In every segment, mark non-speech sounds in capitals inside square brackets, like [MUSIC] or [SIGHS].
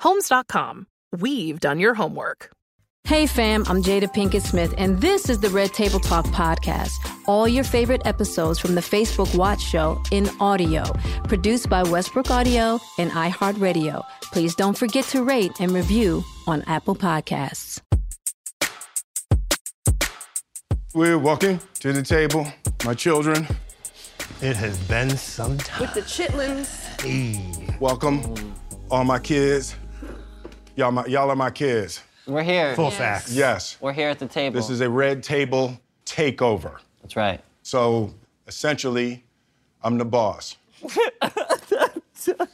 Homes.com. We've done your homework. Hey fam, I'm Jada Pinkett Smith, and this is the Red Table Talk podcast. All your favorite episodes from the Facebook Watch Show in audio, produced by Westbrook Audio and iHeartRadio. Please don't forget to rate and review on Apple Podcasts. We're walking to the table, my children. It has been some time. With the chitlins. Hey. Welcome, all my kids. Y'all, my, y'all are my kids. We're here. Full facts. Yes. We're here at the table. This is a red table takeover. That's right. So essentially, I'm the boss. [LAUGHS]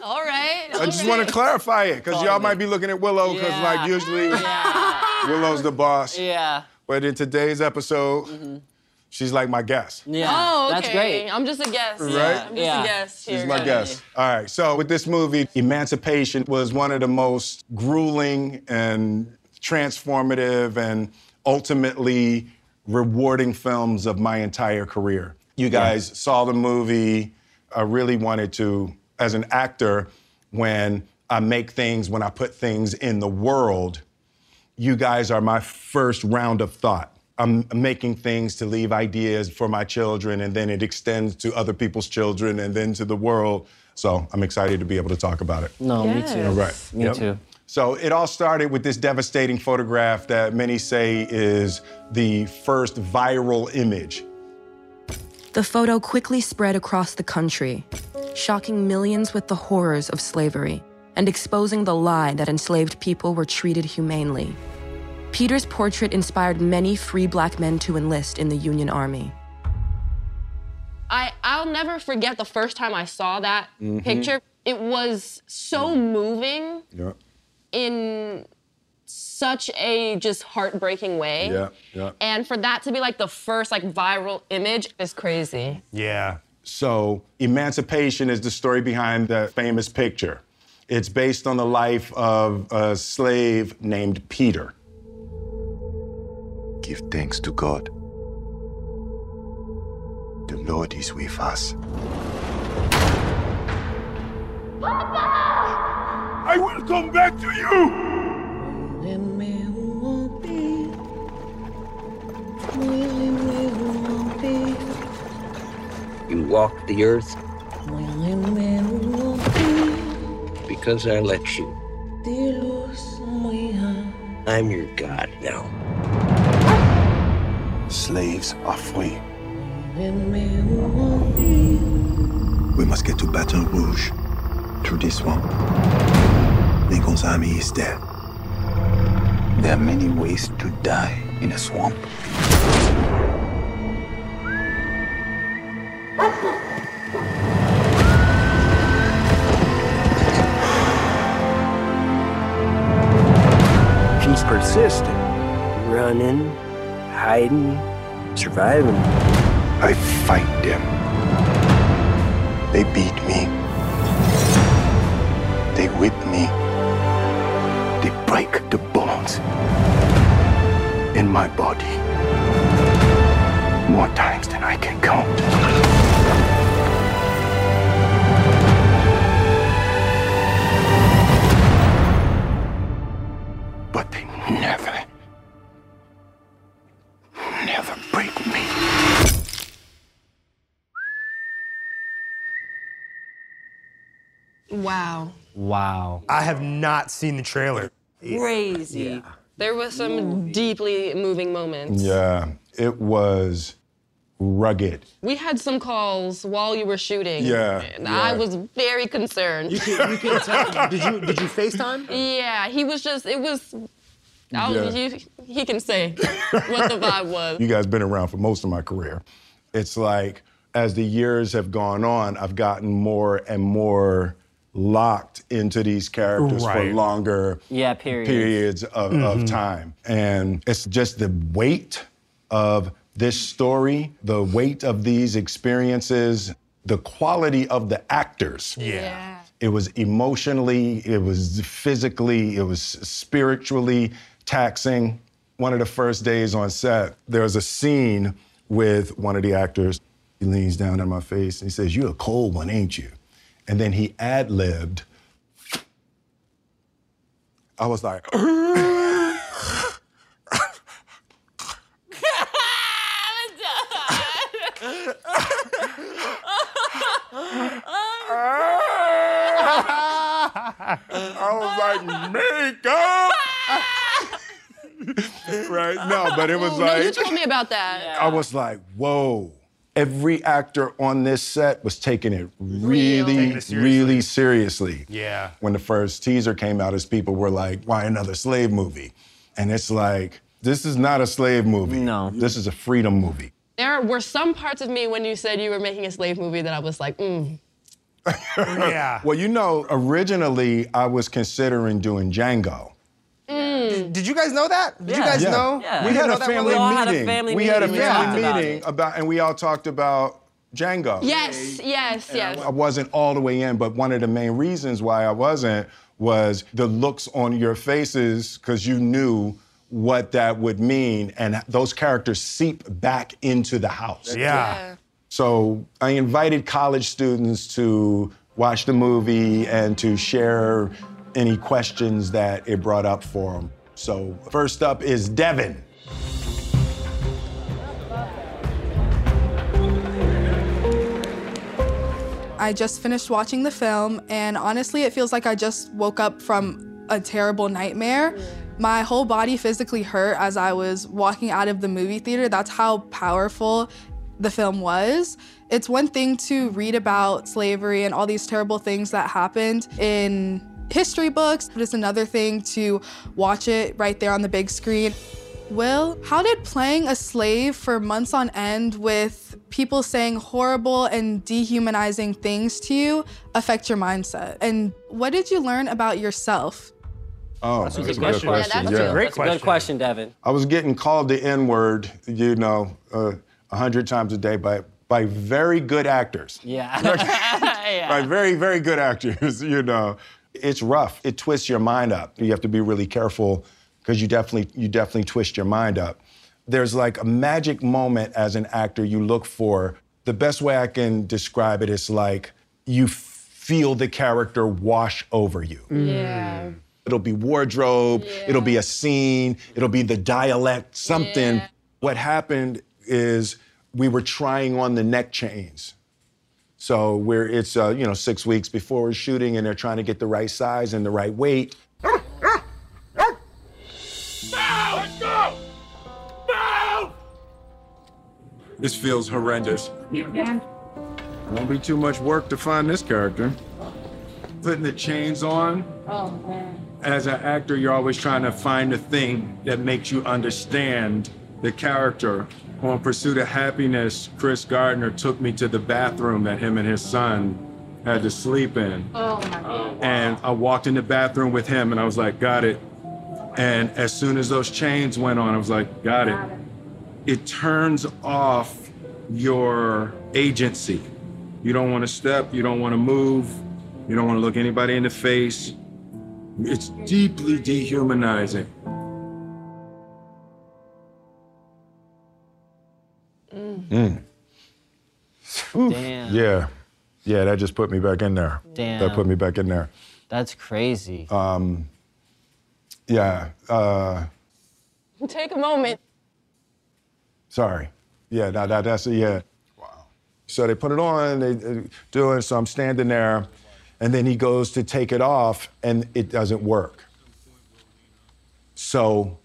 All right. I just want to clarify it because y'all might be looking at Willow because, Yeah. like, usually [LAUGHS] Yeah. Willow's the boss. yeah. But in today's episode, mm-hmm. She's like my guest. Yeah. Oh, okay. That's great. I'm just a guest. Right? I'm just Yeah. a guest She's my guest. All right. So with this movie, Emancipation was one of the most grueling and transformative and ultimately rewarding films of my entire career. You guys saw the movie. I really wanted to, as an actor, when I make things, when I put things in the world, you guys are my first round of thought. I'm making things to leave ideas for my children, and then it extends to other people's children and then to the world. So I'm excited to be able to talk about it. No, me too. All right. Me Yep. too. So it all started with this devastating photograph that many say is the first viral image. The photo quickly spread across the country, shocking millions with the horrors of slavery and exposing the lie that enslaved people were treated humanely. Peter's portrait inspired many free black men to enlist in the Union Army. I, I'll never forget the first time I saw that Mm-hmm. picture. It was so moving Yeah, in such a just heartbreaking way. yeah, yeah. And for that to be like the first like viral image is crazy. Yeah. So, Emancipation is the story behind that famous picture. It's based on the life of a slave named Peter. Give thanks to God. The Lord is with us. Papa! I will come back to you! You walk the earth because I let you. I'm your God now. Slaves are free. We must get to Baton Rouge through this swamp. Lincoln's army is there. There are many ways to die in a swamp. Surviving. I fight them. They beat me. They whip me. They break the bones in my body more times than I can count. Wow. Wow. I have not seen the trailer. Crazy. There was some deeply moving moments. Yeah, it was rugged. We had some calls while you were shooting. Yeah, And I was very concerned. You can, you can tell. Did you did you FaceTime? Yeah, he was just, it was, I was- Yeah. he, he can say what the vibe was. You guys been around for most of my career. It's like as the years have gone on, I've gotten more and more locked into these characters for longer Yeah, periods. periods of, of Mhm. time. And it's just the weight of this story, the weight of these experiences, the quality of the actors. Yeah. It was emotionally, it was physically, it was spiritually taxing. One of the first days on set, there was a scene with one of the actors. He leans down in my face and he says, You're a cold one, ain't you? And then he ad libbed. I was like, [LAUGHS] I was like, makeup. [LAUGHS] right? No, but it was Oh, like no, you told me about that. I was like, whoa. Every actor on this set was taking it really, Taking it seriously. really seriously. Yeah. When the first teaser came out, as people were like, why another slave movie? And it's like, this is not a slave movie. No. This is a freedom movie. There were some parts of me when you said you were making a slave movie that I was like, mm. [LAUGHS] yeah. Well, you know, originally I was considering doing Django. Did you guys know that? Did you guys Yeah. know? We You had didn't a know that family one? meeting. we had a family meeting about, and we all talked about Django. Yes, yes, yes. I wasn't all the way in, but one of the main reasons why I wasn't was the looks on your faces because you knew what that would mean, and those characters seep back into the house. Yeah. So I invited college students to watch the movie and to share any questions that it brought up for them. So first up is Devin. I just finished watching the film, and honestly, it feels like I just woke up from a terrible nightmare. My whole body physically hurt as I was walking out of the movie theater. That's how powerful the film was. It's one thing to read about slavery and all these terrible things that happened in history books, but it's another thing to watch it right there on the big screen. Will, how did playing a slave for months on end with people saying horrible and dehumanizing things to you affect your mindset? And what did you learn about yourself? Oh, That's a good question. Yeah, that's a- that's a good question, Devin. I was getting called the N word, you know, uh, a hundred times a day by by very good actors. Yeah. [LAUGHS] By very, very good actors, [LAUGHS] you know. It's rough. It twists your mind up. You have to be really careful because you definitely you definitely twist your mind up. There's like a magic moment as an actor you look for. The best way I can describe it is like you feel the character wash over you. Mm. Yeah. Mm. It'll be wardrobe, it'll be a scene, it'll be the dialect, something. What happened is we were trying on the neck chains. So we're it's uh, you know six weeks before we're shooting, and they're trying to get the right size and the right weight. Let's go! Move! This feels horrendous. Won't be too much work to find this character. Putting the chains on. Oh, man. As an actor, you're always trying to find the thing that makes you understand the character. On Pursuit of Happiness, Chris Gardner took me to the bathroom that him and his son had to sleep in. Oh, my God. Oh, and I walked in the bathroom with him and I was like, got it. And as soon as those chains went on, I was like, got it. It turns off your agency. You don't want to step, you don't want to move, you don't want to look anybody in the face. It's deeply dehumanizing. Mm. Damn. Yeah. Yeah, that just put me back in there. Damn. That put me back in there. That's crazy. Um, yeah. Uh, Take a moment. sorry. Yeah, that, that, that's, yeah. Wow. So they put it on, they, they do it, so I'm standing there, and then he goes to take it off, and it doesn't work. So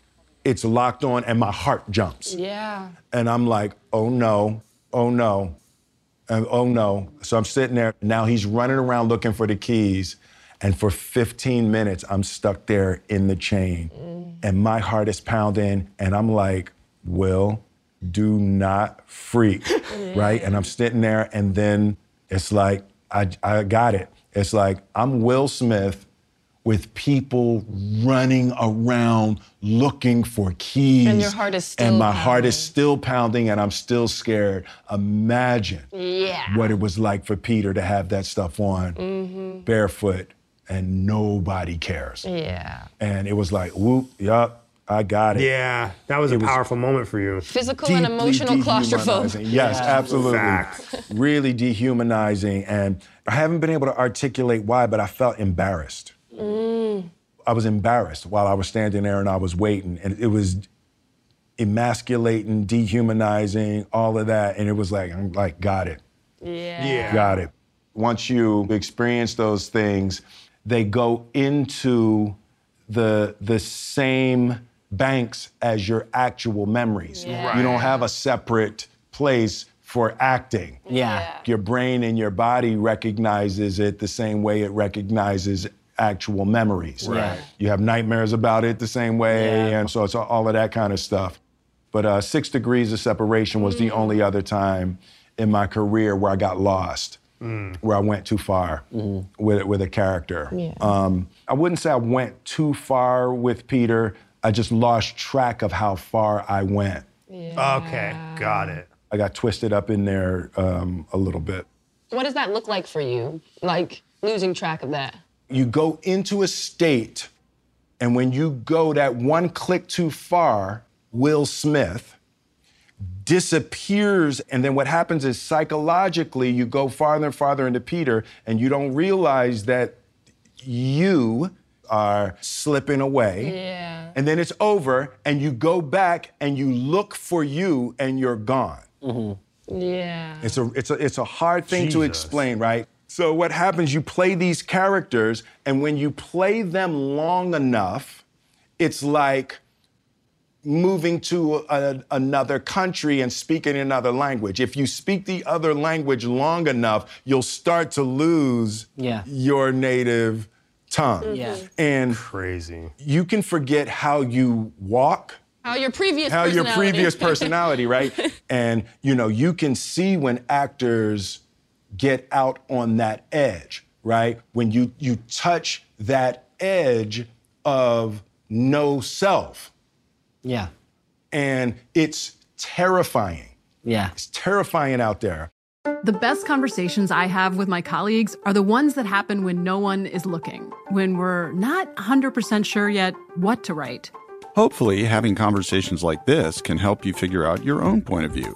it's locked on, and my heart jumps. Yeah. And I'm like, oh no, oh no, and oh no. So I'm sitting there. Now he's running around looking for the keys. And for 15 minutes, I'm stuck there in the chain. Mm. And my heart is pounding. And I'm like, Will, do not freak. [LAUGHS] Right? And I'm sitting there. And then it's like, I, I got it. It's like, I'm Will Smith with people running around looking for keys. And your heart is still And my heart is still pounding and I'm still scared. Imagine Yeah. what it was like for Peter to have that stuff on Mm-hmm. barefoot and nobody cares. Yeah. And it was like, whoop, yup, I got it. Yeah, that was It a was powerful moment for you. Physical and emotional claustrophobia. dehumanizing. Yes, absolutely. Fact. Really dehumanizing. And I haven't been able to articulate why, but I felt embarrassed. Mm. I was embarrassed while I was standing there and I was waiting. And it was emasculating, dehumanizing, all of that. And it was like, I'm like, got it. Yeah. Got it. Once you experience those things, they go into the the same banks as your actual memories. Yeah. You don't have a separate place for acting. Yeah. Your brain and your body recognizes it the same way it recognizes actual memories. Right. You have nightmares about it the same way, and so it's all of that kind of stuff. But uh, Six Degrees of Separation was the only other time in my career where I got lost, where I went too far with with a character. Yeah. Um, I wouldn't say I went too far with Peter. I just lost track of how far I went. Yeah. Okay, got it. I got twisted up in there um, a little bit. What does that look like for you? Like losing track of that? You go into a state, and when you go that one click too far, Will Smith disappears. And then what happens is psychologically, you go farther and farther into Peter, and you don't realize that you are slipping away. Yeah. And then it's over, and you go back and you look for you, and you're gone. Mm-hmm. Yeah. It's a it's a it's a hard thing to explain, right? So what happens? You play these characters, and when you play them long enough, it's like moving to a, another country and speaking another language. If you speak the other language long enough, you'll start to lose Yeah. your native tongue. Mm-hmm. Yeah. And Crazy. you can forget how you walk How your previous how your previous [LAUGHS] personality, right? [LAUGHS] and you know, you can see when actors get out on that edge, right? When you you touch that edge of no self, Yeah. and it's terrifying. Yeah. It's terrifying out there. The best conversations I have with my colleagues are the ones that happen when no one is looking, when we're not 100% sure yet what to write. Hopefully, having conversations like this can help you figure out your own point of view.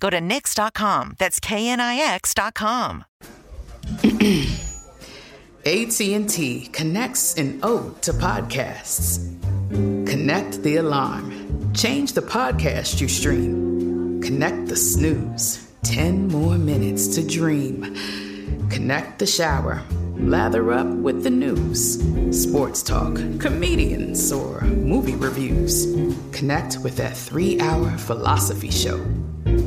Go to Knix.com. That's KNIX.com. AT&T [CLEARS THROAT] connects an ode to podcasts. Connect the alarm. Change the podcast you stream. Connect the snooze. 10 more minutes to dream. Connect the shower. Lather up with the news. Sports talk, comedians, or movie reviews. Connect with that three hour philosophy show.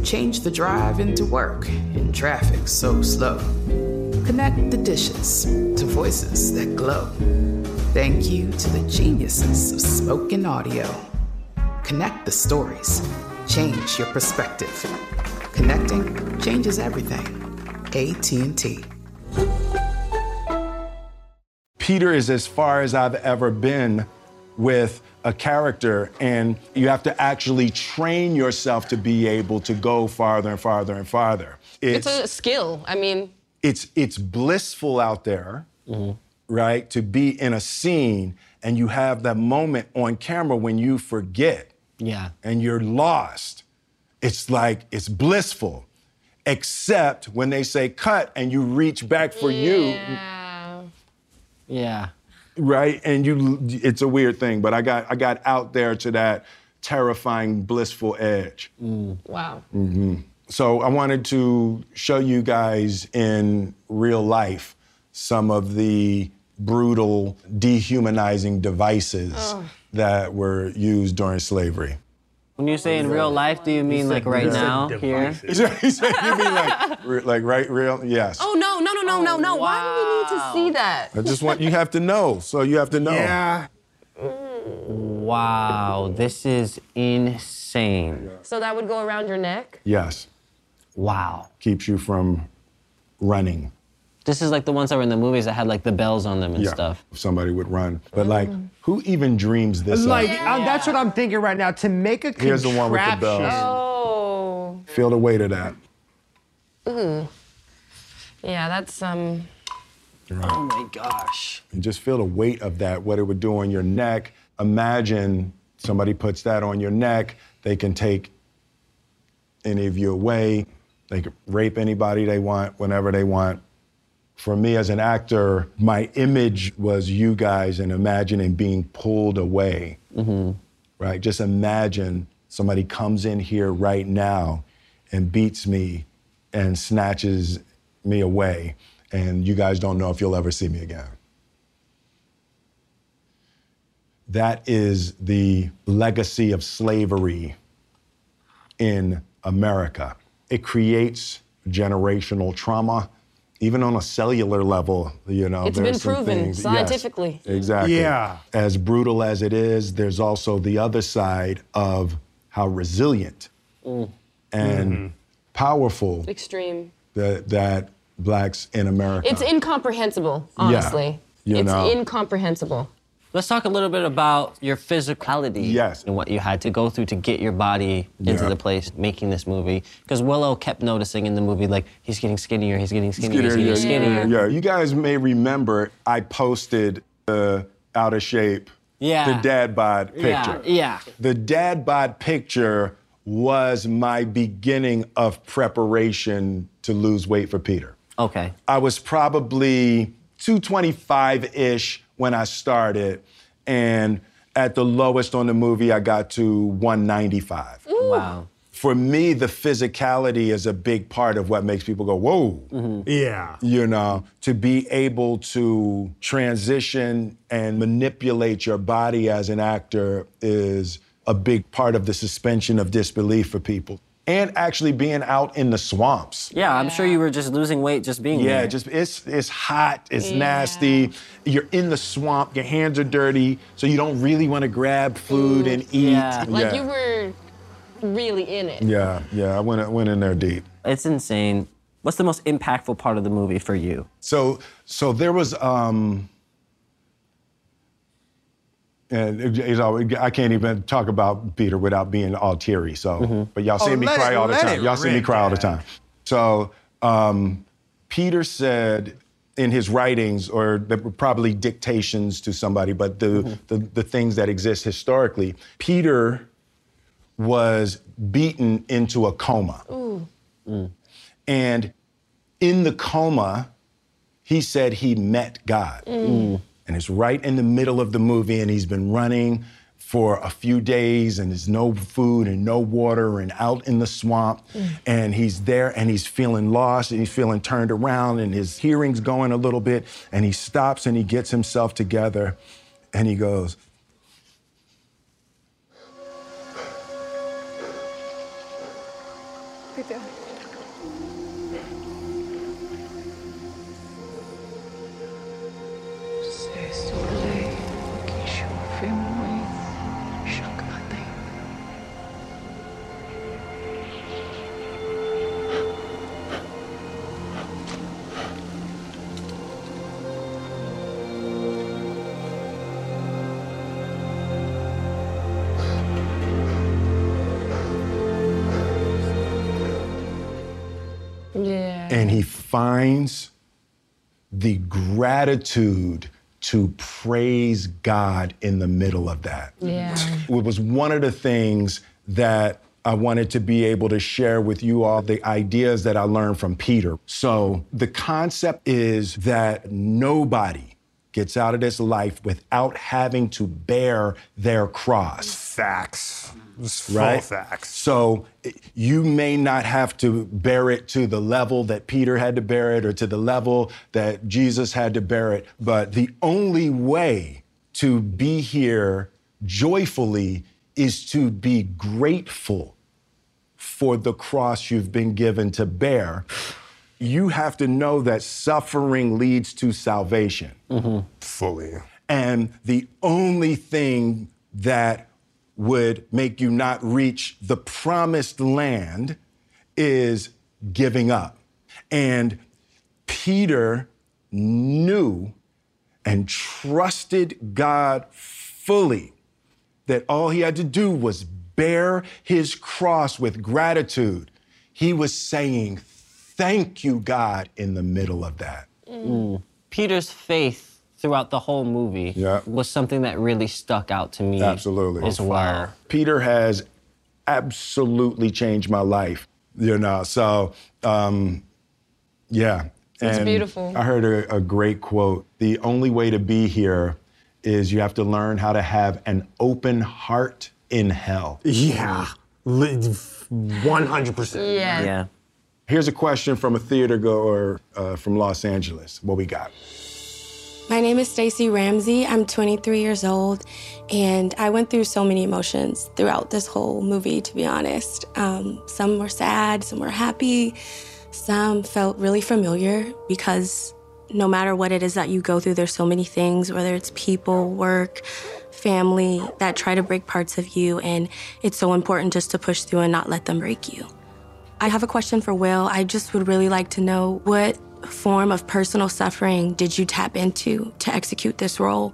Change the drive into work in traffic so slow. Connect the dishes to voices that glow. Thank you to the geniuses of spoken audio. Connect the stories. Change your perspective. Connecting changes everything. AT&T. Peter is as far as I've ever been with a character, and you have to actually train yourself to be able to go farther and farther and farther. It's, a skill. I mean, it's it's blissful out there, mm-hmm. right? To be in a scene and you have that moment on camera when you forget. Yeah. And you're lost. It's like it's blissful. Except when they say cut and you reach back for you, Yeah. Right? And you it's a weird thing, but I got I got out there to that terrifying blissful edge. wow. hmm So I wanted to show you guys in real life some of the brutal, dehumanizing devices Oh. that were used during slavery. When you say in real life, do you mean like right now here? [LAUGHS] He said, he said, you mean like, re- like right, real? Yes. Oh no, no, no, no, no, no. Why do we need to see that? I just want you have to know. So you have to know. Yeah. Wow, this is insane. So that would go around your neck? Yes. Wow. Keeps you from running. This is like the ones that were in the movies that had like the bells on them and yeah. stuff. If somebody would run. But like, who even dreams this Like up? uh, that's what I'm thinking right now. To make a Here's the one with the bells. Oh. Feel the weight of that. Ooh. Yeah, that's um. Oh my gosh. And just feel the weight of that, what it would do on your neck. Imagine somebody puts that on your neck, they can take any of you away, they can rape anybody they want, whenever they want. For me as an actor, my image was you guys and imagining being pulled away. Mm-hmm. Right? Just imagine somebody comes in here right now and beats me and snatches me away, and you guys don't know if you'll ever see me again. That is the legacy of slavery in America. It creates generational trauma, even on a cellular level. You know, It's there's been proven things- yes, scientifically. exactly. Yeah. As brutal as it is, there's also the other side of how resilient Mm. and powerful Extreme. that, that blacks in America. It's incomprehensible, honestly. Yeah, you it's know. incomprehensible. Let's talk a little bit about your physicality. Yes. And what you had to go through to get your body into Yeah. the place making this movie. Because Willow kept noticing in the movie, like, he's getting skinnier, he's getting skinnier, he's getting yeah, skinnier. Yeah, you guys may remember I posted the out of shape, Yeah. the dad bod picture. Yeah, yeah. The dad bod picture was my beginning of preparation to lose weight for Peter. Okay. I was probably 225 ish when I started, and at the lowest on the movie, I got to 195. Wow. For me, the physicality is a big part of what makes people go, whoa. Mm-hmm. Yeah. You know, to be able to transition and manipulate your body as an actor is a big part of the suspension of disbelief for people. And actually being out in the swamps. Yeah, I'm sure you were just losing weight just being Yeah, there. just it's it's hot, it's nasty. You're in the swamp, your hands are dirty, so you don't really want to grab food and eat. Yeah. Like Yeah. you were really in it. Yeah, yeah, I went went in there deep. It's insane. What's the most impactful part of the movie for you? So, so there was, um, and it- it's always, I can't even talk about Peter without being all teary. So, but y'all see Oh, me cry it- all the time. Y'all see me cry all the time. So, um, Peter said in his writings, or probably dictations to somebody, but the, the the things that exist historically, Peter was beaten into a coma. Ooh. And in the coma, he said he met God. Mm. And it's right in the middle of the movie, and he's been running for a few days, and there's no food and no water, and out in the swamp. Mm. And he's there and he's feeling lost, and he's feeling turned around, and his hearing's going a little bit. And he stops and he gets himself together, and he goes, Yeah. and he finds the gratitude to praise God in the middle of that. Yeah. It was one of the things that I wanted to be able to share with you all the ideas that I learned from Peter. So, the concept is that nobody gets out of this life without having to bear their cross. Facts. It's Right? facts. So you may not have to bear it to the level that Peter had to bear it or to the level that Jesus had to bear it, but the only way to be here joyfully is to be grateful for the cross you've been given to bear. You have to know that suffering leads to salvation. Mm-hmm. Fully. And the only thing that would make you not reach the promised land is giving up. And Peter knew and trusted God fully that all he had to do was bear his cross with gratitude. He was saying, Thank you, God, in the middle of that. Peter's faith throughout the whole movie was something that really stuck out to me. Absolutely. As well. Peter has absolutely changed my life, you know. So, um, yeah. It's And beautiful. I heard a, a great quote The only way to be here is you have to learn how to have an open heart in hell. Yeah. 100%. Yeah. Yeah. Here's a question from a theater goer uh, from Los Angeles. What we got? My name is Stacy Ramsey. I'm 23 years old, and I went through so many emotions throughout this whole movie, to be honest. Um, some were sad, some were happy, some felt really familiar because no matter what it is that you go through, there's so many things, whether it's people, work, family, that try to break parts of you, and it's so important just to push through and not let them break you. I have a question for Will. I just would really like to know what form of personal suffering did you tap into to execute this role?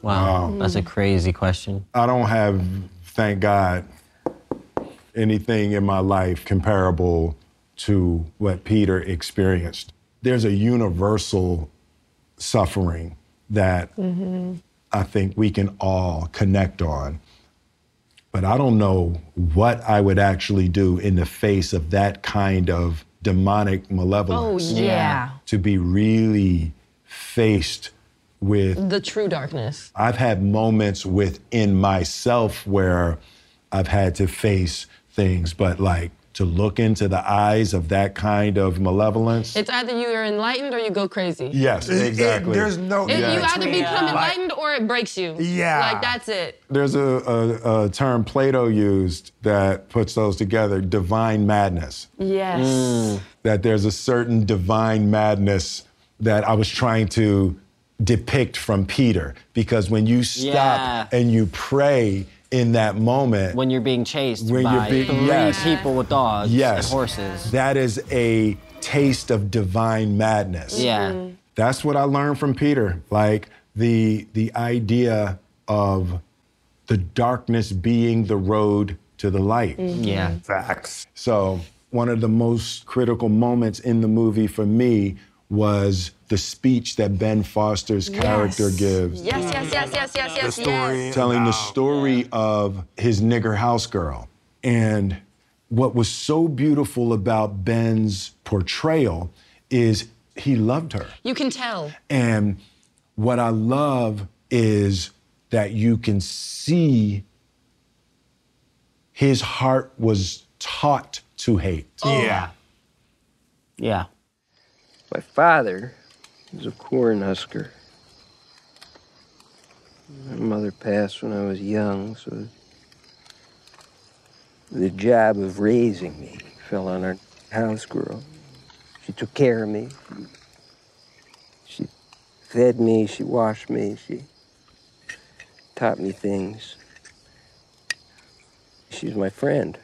Wow. That's a crazy question. I don't have, thank God, anything in my life comparable to what Peter experienced. There's a universal suffering that mm-hmm. I think we can all connect on. But I don't know what I would actually do in the face of that kind of demonic malevolence. Oh, yeah. To be really faced with The true darkness. I've had moments within myself where I've had to face things, but like to look into the eyes of that kind of malevolence. It's either you are enlightened or you go crazy. yes, exactly. there's no. It, You either become Like, enlightened or it breaks you. Yeah. Like that's it. There's a, a, a term Plato used that puts those together divine madness. Yes. Mm. That there's a certain divine madness that I was trying to depict from Peter. Because when you stop Yeah. and you pray in that moment. When you're being chased When you're by being- three yes. people with dogs yes. and horses. That is a taste of divine madness. Yeah. Mhm. That's what I learned from Peter. Like the the idea of the darkness being the road to the light. Mhm. Yeah. Facts. So one of the most critical moments in the movie for me was the speech that Ben Foster's character gives Yes, yes, yes, yes, yes, yes, yes. telling the story of his nigger house girl. And what was so beautiful about Ben's portrayal is he loved her. You can tell. And what I love is that you can see his heart was taught to hate. Yeah. Oh. Yeah. My father was a corn husker. My mother passed when I was young, so the job of raising me fell on our house girl. She took care of me. She fed me, she washed me, she taught me things. She's my friend.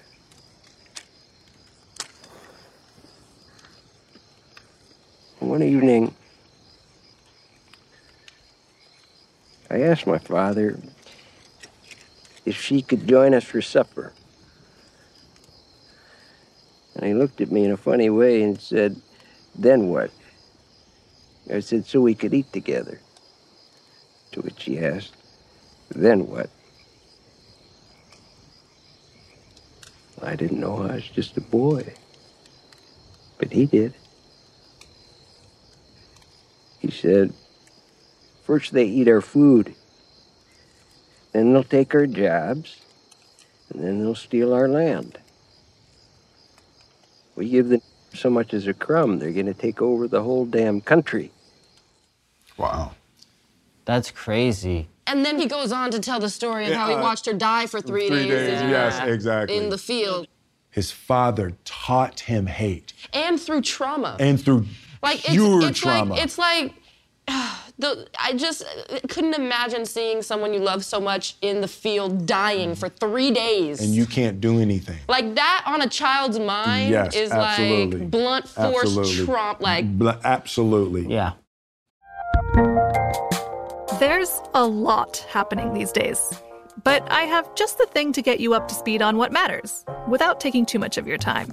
One evening, I asked my father if she could join us for supper. And he looked at me in a funny way and said, Then what? I said, So we could eat together. To which he asked, Then what? I didn't know I was just a boy. But he did. He said, First they eat our food, then they'll take our jobs, and then they'll steal our land. We give them so much as a crumb, they're going to take over the whole damn country. Wow. That's crazy. And then he goes on to tell the story of how he uh, watched her die for three, three days, in, yes, uh, exactly. in the field His father taught him hate and through trauma. and through like it's, pure it's trauma. like it's like [SIGHS] the I just couldn't imagine seeing someone you love so much in the field dying for three days. and you can't do anything. like that on a child's mind yes, is absolutely. like blunt force Absolutely. trauma. Like Bl- absolutely. Yeah. There's a lot happening these days. But I have just the thing to get you up to speed on what matters without taking too much of your time.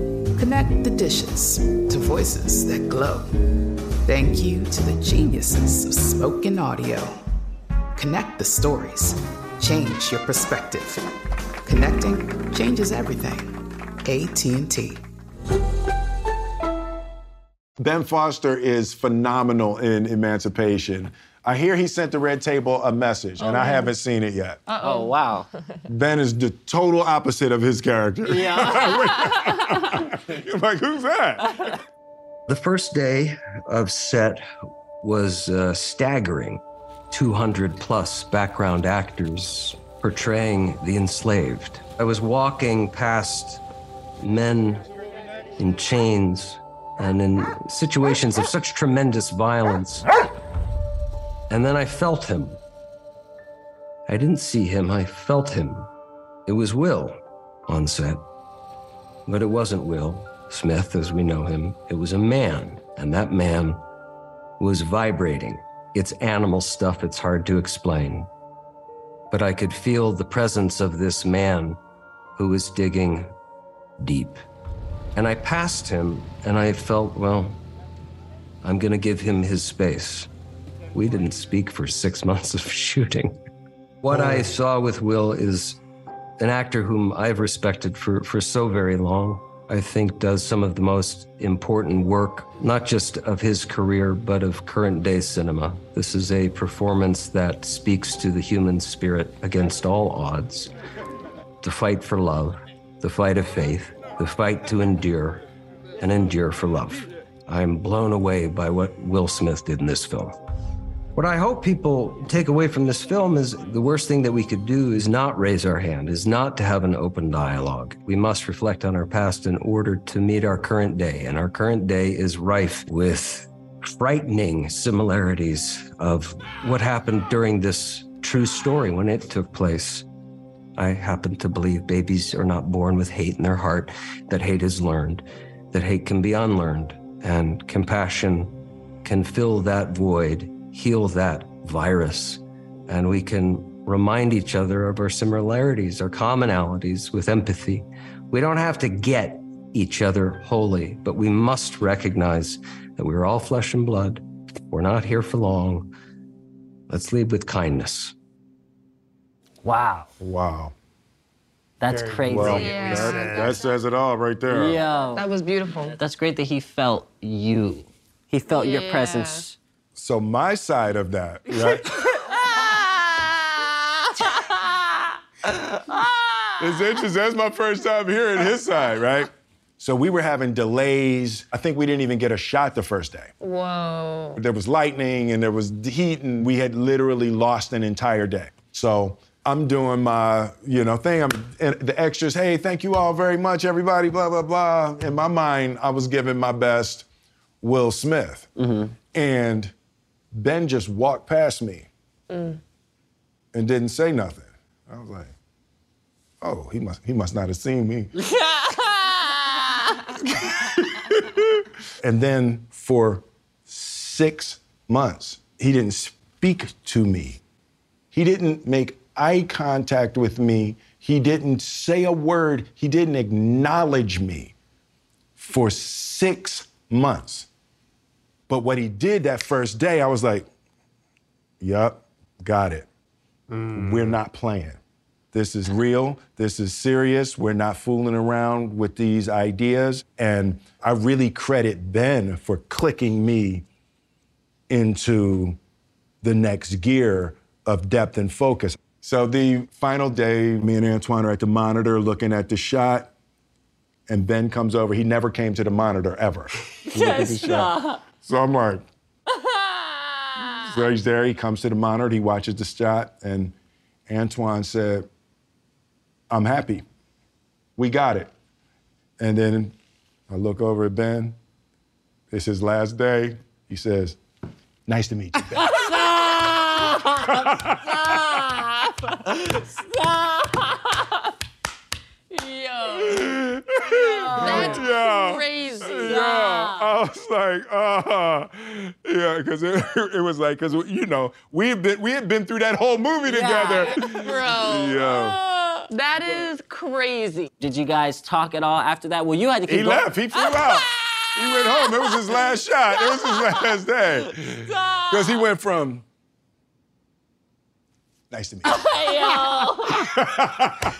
Connect the dishes to voices that glow. Thank you to the geniuses of spoken audio. Connect the stories. Change your perspective. Connecting changes everything. AT&T. Ben Foster is phenomenal in Emancipation. I hear he sent the Red Table a message, and I haven't seen it yet. Oh, wow. [LAUGHS] Ben is the total opposite of his character. Yeah. [LAUGHS] You're [LAUGHS] like, who's that? The first day of set was uh, staggering 200 plus background actors portraying the enslaved. I was walking past men in chains and in situations of such tremendous violence. And then I felt him. I didn't see him, I felt him. It was Will on set. But it wasn't Will Smith as we know him. It was a man, and that man was vibrating. It's animal stuff, it's hard to explain. But I could feel the presence of this man who was digging deep. And I passed him, and I felt, well, I'm going to give him his space. We didn't speak for six [LAUGHS] months of shooting. What I oh. saw with Will is an actor whom I've respected for, for so very long. I think does some of the most important work, not just of his career, but of current day cinema. This is a performance that speaks to the human spirit against all odds. The fight for love, the fight of faith, the fight to endure, and endure for love. I'm blown away by what Will Smith did in this film. What I hope people take away from this film is the worst thing that we could do is not raise our hand, is not to have an open dialogue. We must reflect on our past in order to meet our current day. And our current day is rife with frightening similarities of what happened during this true story when it took place. I happen to believe babies are not born with hate in their heart, that hate is learned, that hate can be unlearned, and compassion can fill that void heal that virus and we can remind each other of our similarities, our commonalities with empathy. We don't have to get each other wholly, but we must recognize that we're all flesh and blood. We're not here for long. Let's lead with kindness. Wow. Wow. That's crazy. Well, that, that says it all right there. Yo. That was beautiful. That's great that he felt you. He felt your presence. So my side of that, right? [LAUGHS] it's interesting. That's my first time hearing his side, right? So we were having delays. I think we didn't even get a shot the first day. Whoa. There was lightning and there was heat, and we had literally lost an entire day. So I'm doing my, you know, thing. I'm and the extras. Hey, thank you all very much, everybody. Blah blah blah. In my mind, I was giving my best, Will Smith, mm-hmm. and Ben just walked past me Mm. and didn't say nothing. I was like, oh, he must he must not have seen me. [LAUGHS] And then for six months, he didn't speak to me. He didn't make eye contact with me. He didn't say a word. He didn't acknowledge me for six months. But what he did that first day, I was like, yup, got it. We're not playing. This is real. This is serious. We're not fooling around with these ideas. And I really credit Ben for clicking me into the next gear of depth and focus. So the final day, me and Antoine are at the monitor looking at the shot, and Ben comes over. He never came to the monitor ever. look at the shot. So I'm like, [LAUGHS] so he's there. He comes to the monitor. He watches the shot, and Antoine said, "I'm happy. We got it." And then I look over at Ben. It's his last day. He says, "Nice to meet you, Ben." [LAUGHS] Stop! Yo. That's Yeah. crazy. Yeah, I was like, uh, yeah, because it, [LAUGHS] it was like, because you know, we had been we had been through that whole movie together, [LAUGHS] Bro. Yeah. That is crazy. Did you guys talk at all after that? Well, you had to keep He going. left. He flew out. [LAUGHS] He went home. It was his last shot. It was his last day. Because he went from nice to meet [LAUGHS] you. [LAUGHS]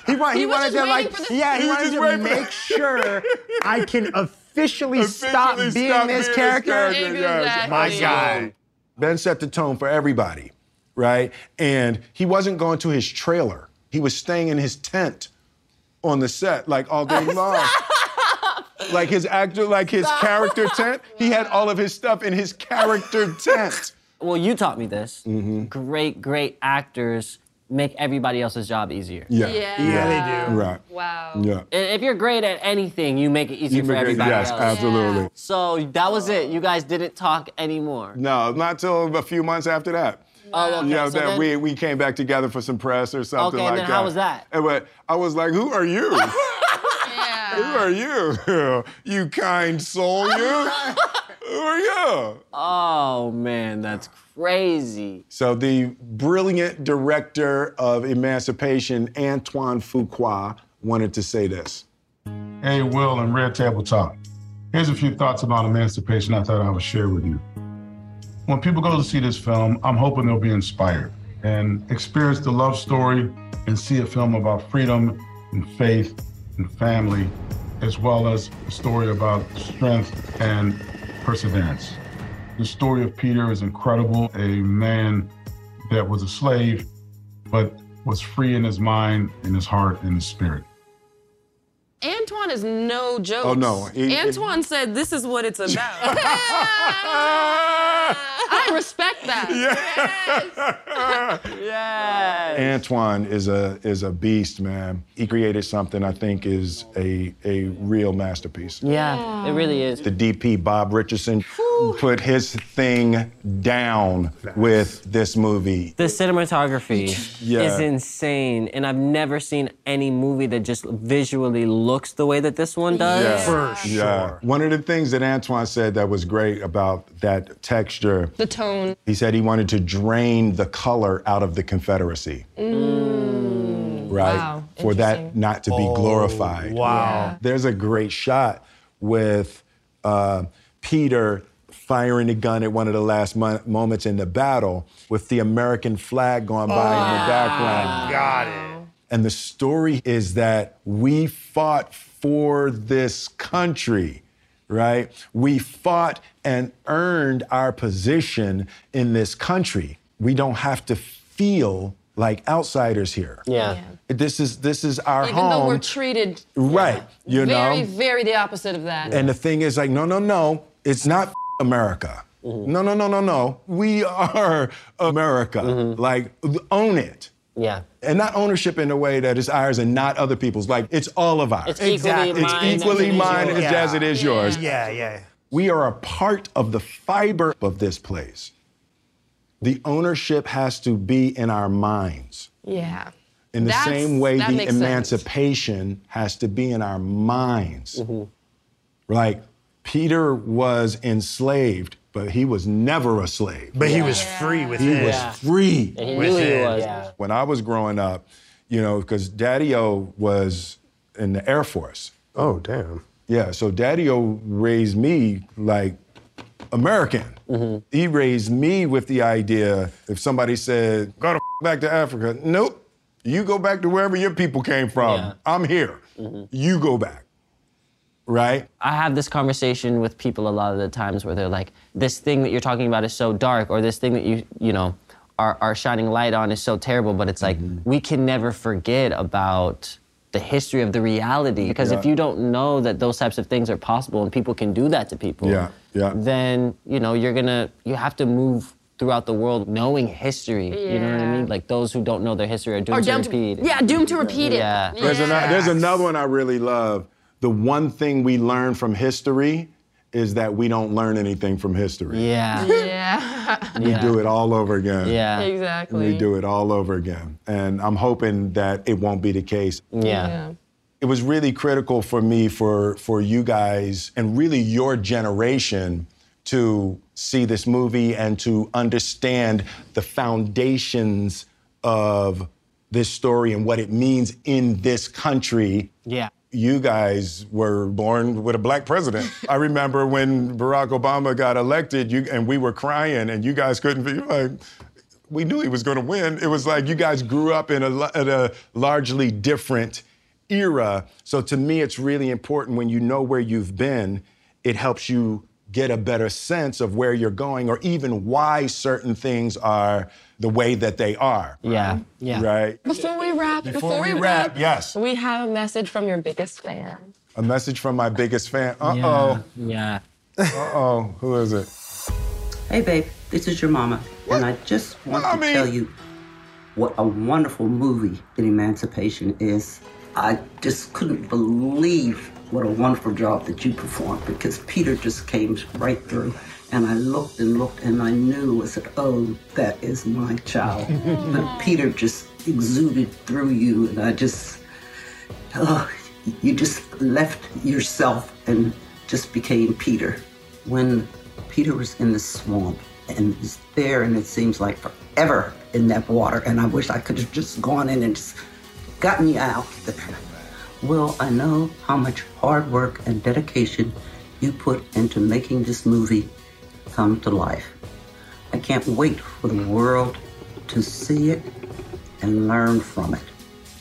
He, wa- he, He was wanted just to like, for yeah, he, He wanted just to make [LAUGHS] sure I can officially, stopped Officially being stopped this being character. yes. My So, God. Ben set the tone for everybody, right? And he wasn't going to his trailer. He was staying in his tent on the set like all day long. like his actor, like his character tent. He had all of his stuff in his character tent. Well, you taught me this. Mm-hmm. Great, great actors make everybody else's job easier. Yeah. Yeah, Yeah. they do. Right. Wow. Yeah. If you're great at anything, you make it easier You for make it- everybody yes, else. absolutely. So that was it. You guys didn't talk anymore. No, not till a few months after that. Oh, okay. You know, So that then- we, we came back together for some press or something Okay, and like then that. how was that? And but I was like, who are you? [LAUGHS] Who are you? [LAUGHS] you kind soul, you? [LAUGHS] who are you? Oh man, that's crazy. So the brilliant director of Emancipation, Antoine Fuqua, wanted to say this. Hey, Will and Red Table Talk. Here's a few thoughts about emancipation I thought I would share with you. When people go to see this film, I'm hoping they'll be inspired and experience the love story and see a film about freedom and faith and family, as well as a story about strength and perseverance. The story of Peter is incredible, a man that was a slave, but was free in his mind, in his heart, and his spirit. Antoine is no joke. Oh, no. He- Antoine said this is what it's about. [LAUGHS] [LAUGHS] I respect that. [LAUGHS] Yes. Yes. Antoine is a is a beast, man. He created something I think is a a real masterpiece. Yeah, it really is. The DP Bob Richardson put his thing down with this movie. The cinematography Yeah. is insane, and I've never seen any movie that just visually looks the way that this one does. Yeah. Sure. One of the things that Antoine said that was great about that texture, The tone. he said he wanted to drain the color out of the Confederacy. right? Wow, For that not to be Oh, glorified. wow. There's a great shot with uh, Peter firing a gun at one of the last mo- moments in the battle with the American flag going by in the background. Got it. And the story is that we fought for this country, right? We fought and earned our position in this country. We don't have to feel like outsiders here. Yeah. This is this is our Even home. though we're treated right. You very, know? very the opposite of that. And the thing is like, no, no, no, it's not America. Mm-hmm. No, no, no, no, no. We are America. Mm-hmm. Like, own it. Yeah. And not ownership in a way that is ours and not other people's. Like, it's all of ours. It's equally Exactly. It's mine as equally it is mine yours. as, as it is yours. Yeah, yeah. We are a part of the fiber of this place. The ownership has to be in our minds. yeah. In the That's- same way, the makes sense. emancipation has to be in our minds. Mm-hmm. Like, Peter was enslaved, but he was never a slave. But he was free with He it. was free. And he With knew it, was. yeah. When I was growing up, you know, because Daddy O was in the Air Force. Oh, damn. Yeah, so Daddy O raised me like American. Mm-hmm. He raised me with the idea if somebody said, go to [LAUGHS] back to Africa, nope. You go back to wherever your people came from. Yeah. I'm here. Mm-hmm. You go back. Right? I have this conversation with people a lot of the times where they're like, this thing that you're talking about is so dark, or this thing that you, you know, are, are shining light on is so terrible. But it's like, Mm-hmm. we can never forget about the history of the reality. Because if you don't know that those types of things are possible and people can do that to people, Yeah, yeah. then, you know, you're gonna, you have to move throughout the world knowing history. You know what I mean? Like those who don't know their history are doomed Or to doomed to- repeat. yeah, doomed to repeat it. Yeah. There's, ano- there's another one I really love. The one thing we learn from history is that we don't learn anything from history. Yeah. [LAUGHS] Yeah. We do it all over again. Yeah. exactly. We do it all over again. And I'm hoping that it won't be the case. Yeah. It was really critical for me, for, for you guys, and really your generation to see this movie and to understand the foundations of this story and what it means in this country. Yeah. You guys were born with a black president. I remember when Barack Obama got elected, you and we were crying, and you guys couldn't be like, we knew he was going to win. It was like you guys grew up in a, in a largely different era. So to me, it's really important when you know where you've been it helps you get a better sense of where you're going or even why certain things are the way that they are. Yeah, yeah. Right? Before we wrap, Before we wrap, yes. we have a message from your biggest fan. A message from my biggest fan. Uh oh. Yeah. Uh oh. Who is it? Hey, babe, this is your mama. And I just want to tell you what a wonderful movie that Emancipation is. I just couldn't believe what a wonderful job that you performed because Peter just came right through. And I looked and looked and I knew, I said, oh, that is my child. [LAUGHS] but Peter just exuded through you and I just, oh, you just left yourself and just became Peter. When Peter was in the swamp and was there, and it seems like forever in that water, and I wish I could have just gone in and just gotten you out there. Well, I know how much hard work and dedication you put into making this movie come to life. I can't wait for the world to see it and learn from it.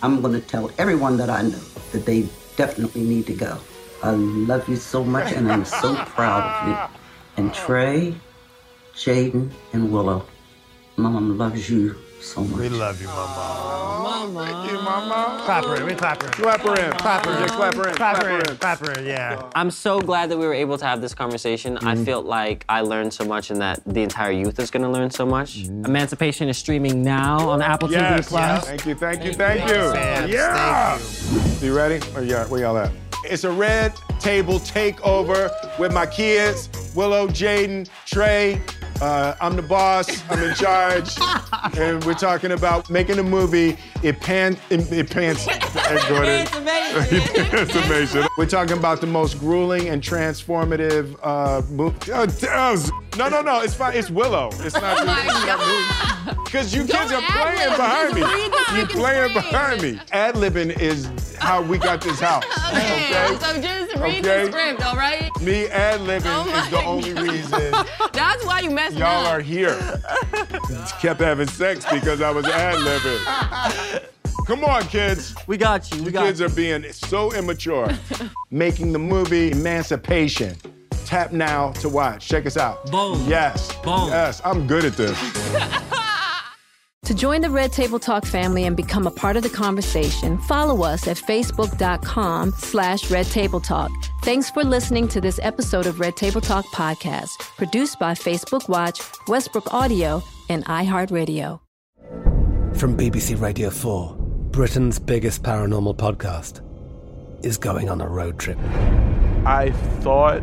I'm going to tell everyone that I know that they definitely need to go. I love you so much, and I'm so [LAUGHS] proud of you. And Trey, Jaden, and Willow, Mom loves you so much. We love you, Mama. Mama. Thank you, Mama. Clap her in. We clap her in. Clap her in. Clap her in. Yeah, clap her in. Clap Clap her her in. in. Clap her in. Yeah. I'm so glad that we were able to have this conversation. I mm-hmm. feel like I learned so much and that the entire youth is going to learn so much. Mm-hmm. Emancipation is streaming now on Apple Yes. TV Plus. Thank you, thank you, thank you. you. Thanks, Yeah. You ready? Or yeah, where y'all at? It's a red table takeover with my kids, Willow, Jaden, Trey. Uh, I'm the boss. I'm in charge, [LAUGHS] and we're talking about making a movie. It pan, it, it pants. [LAUGHS] It's amazing. [LAUGHS] it's amazing. We're talking about the most grueling and transformative uh, movie. no, no, no. It's fine. It's Willow. It's not. Oh my [LAUGHS] Because you Don't kids are playing behind me. You playing behind me. Ad libbing is how we got this house. [LAUGHS] Okay, so just read Okay. the script, all right? Me ad libbing Oh is the my only God. reason [LAUGHS] That's why you messed up. y'all up. are here. Kept having sex because I was ad libbing. Come on, kids. We got you. We You got kids are being so immature. Making the movie Emancipation. Tap now to watch. Check us out. Boom. Yes. Boom. Yes, I'm good at this. [LAUGHS] To join the Red Table Talk family and become a part of the conversation, follow us at facebook.com slash Red Table Talk. Thanks for listening to this episode of Red Table Talk podcast, produced by Facebook Watch, Westbrook Audio, and iHeartRadio. From BBC Radio 4, Britain's biggest paranormal podcast is going on a road trip. I thought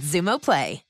Xumo Play.